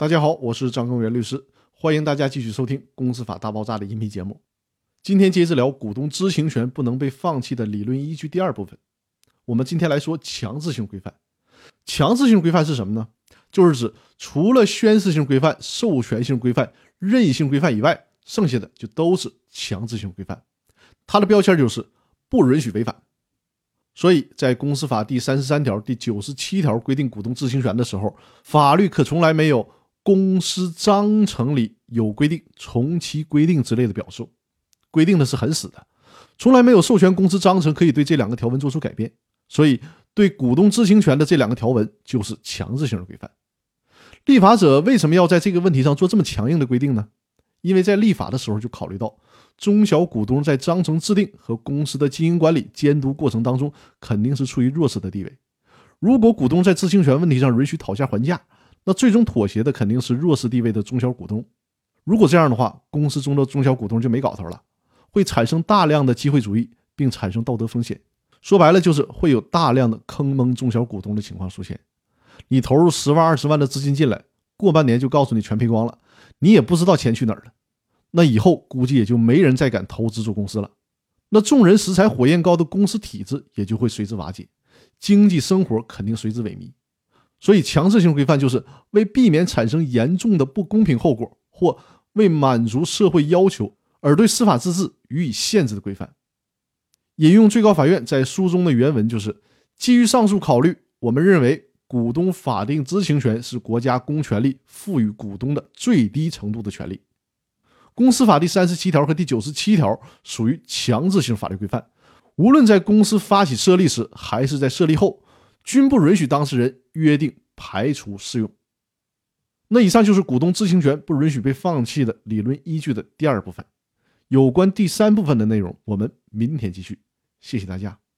大家好，我是张根源律师，欢迎大家继续收听《公司法大爆炸》的音频节目。今天接着聊股东知情权不能被放弃的理论依据第二部分。我们今天来说强制性规范。强制性规范是什么呢？就是指除了宣示性规范、授权性规范、任意性规范以外，剩下的就都是强制性规范。它的标签就是不允许违反。所以在公司法第三十三条、第九十七条规定股东知情权的时候，法律可从来没有公司章程里有规定、从其规定之类的表述。规定的是很死的，从来没有授权公司章程可以对这两个条文做出改变，所以对股东知情权的这两个条文就是强制性的规范。立法者为什么要在这个问题上做这么强硬的规定呢？因为在立法的时候就考虑到中小股东在章程制定和公司的经营管理监督过程当中肯定是处于弱势的地位。如果股东在知情权问题上允许讨价还价，那最终妥协的肯定是弱势地位的中小股东。如果这样的话，公司中的中小股东就没搞头了。会产生大量的机会主义，并产生道德风险。说白了，就是会有大量的坑蒙中小股东的情况出现。你投入十万、二十万的资金进来，过半年就告诉你全赔光了，你也不知道钱去哪儿了。那以后估计也就没人再敢投资做公司了。那众人拾柴火焰高的公司体制也就会随之瓦解，经济生活肯定随之萎靡。所以，强制性规范就是为避免产生严重的不公平后果，或为满足社会要求。而对司法自治予以限制的规范。引用最高法院在书中的原文就是：基于上述考虑，我们认为股东法定知情权是国家公权力赋予股东的最低程度的权利。公司法第三十七条和第九十七条属于强制性法律规范，无论在公司发起设立时还是在设立后，均不允许当事人约定排除适用。那以上就是股东知情权不允许被放弃的理论依据的第二部分。有关第三部分的内容，我们明天继续。谢谢大家。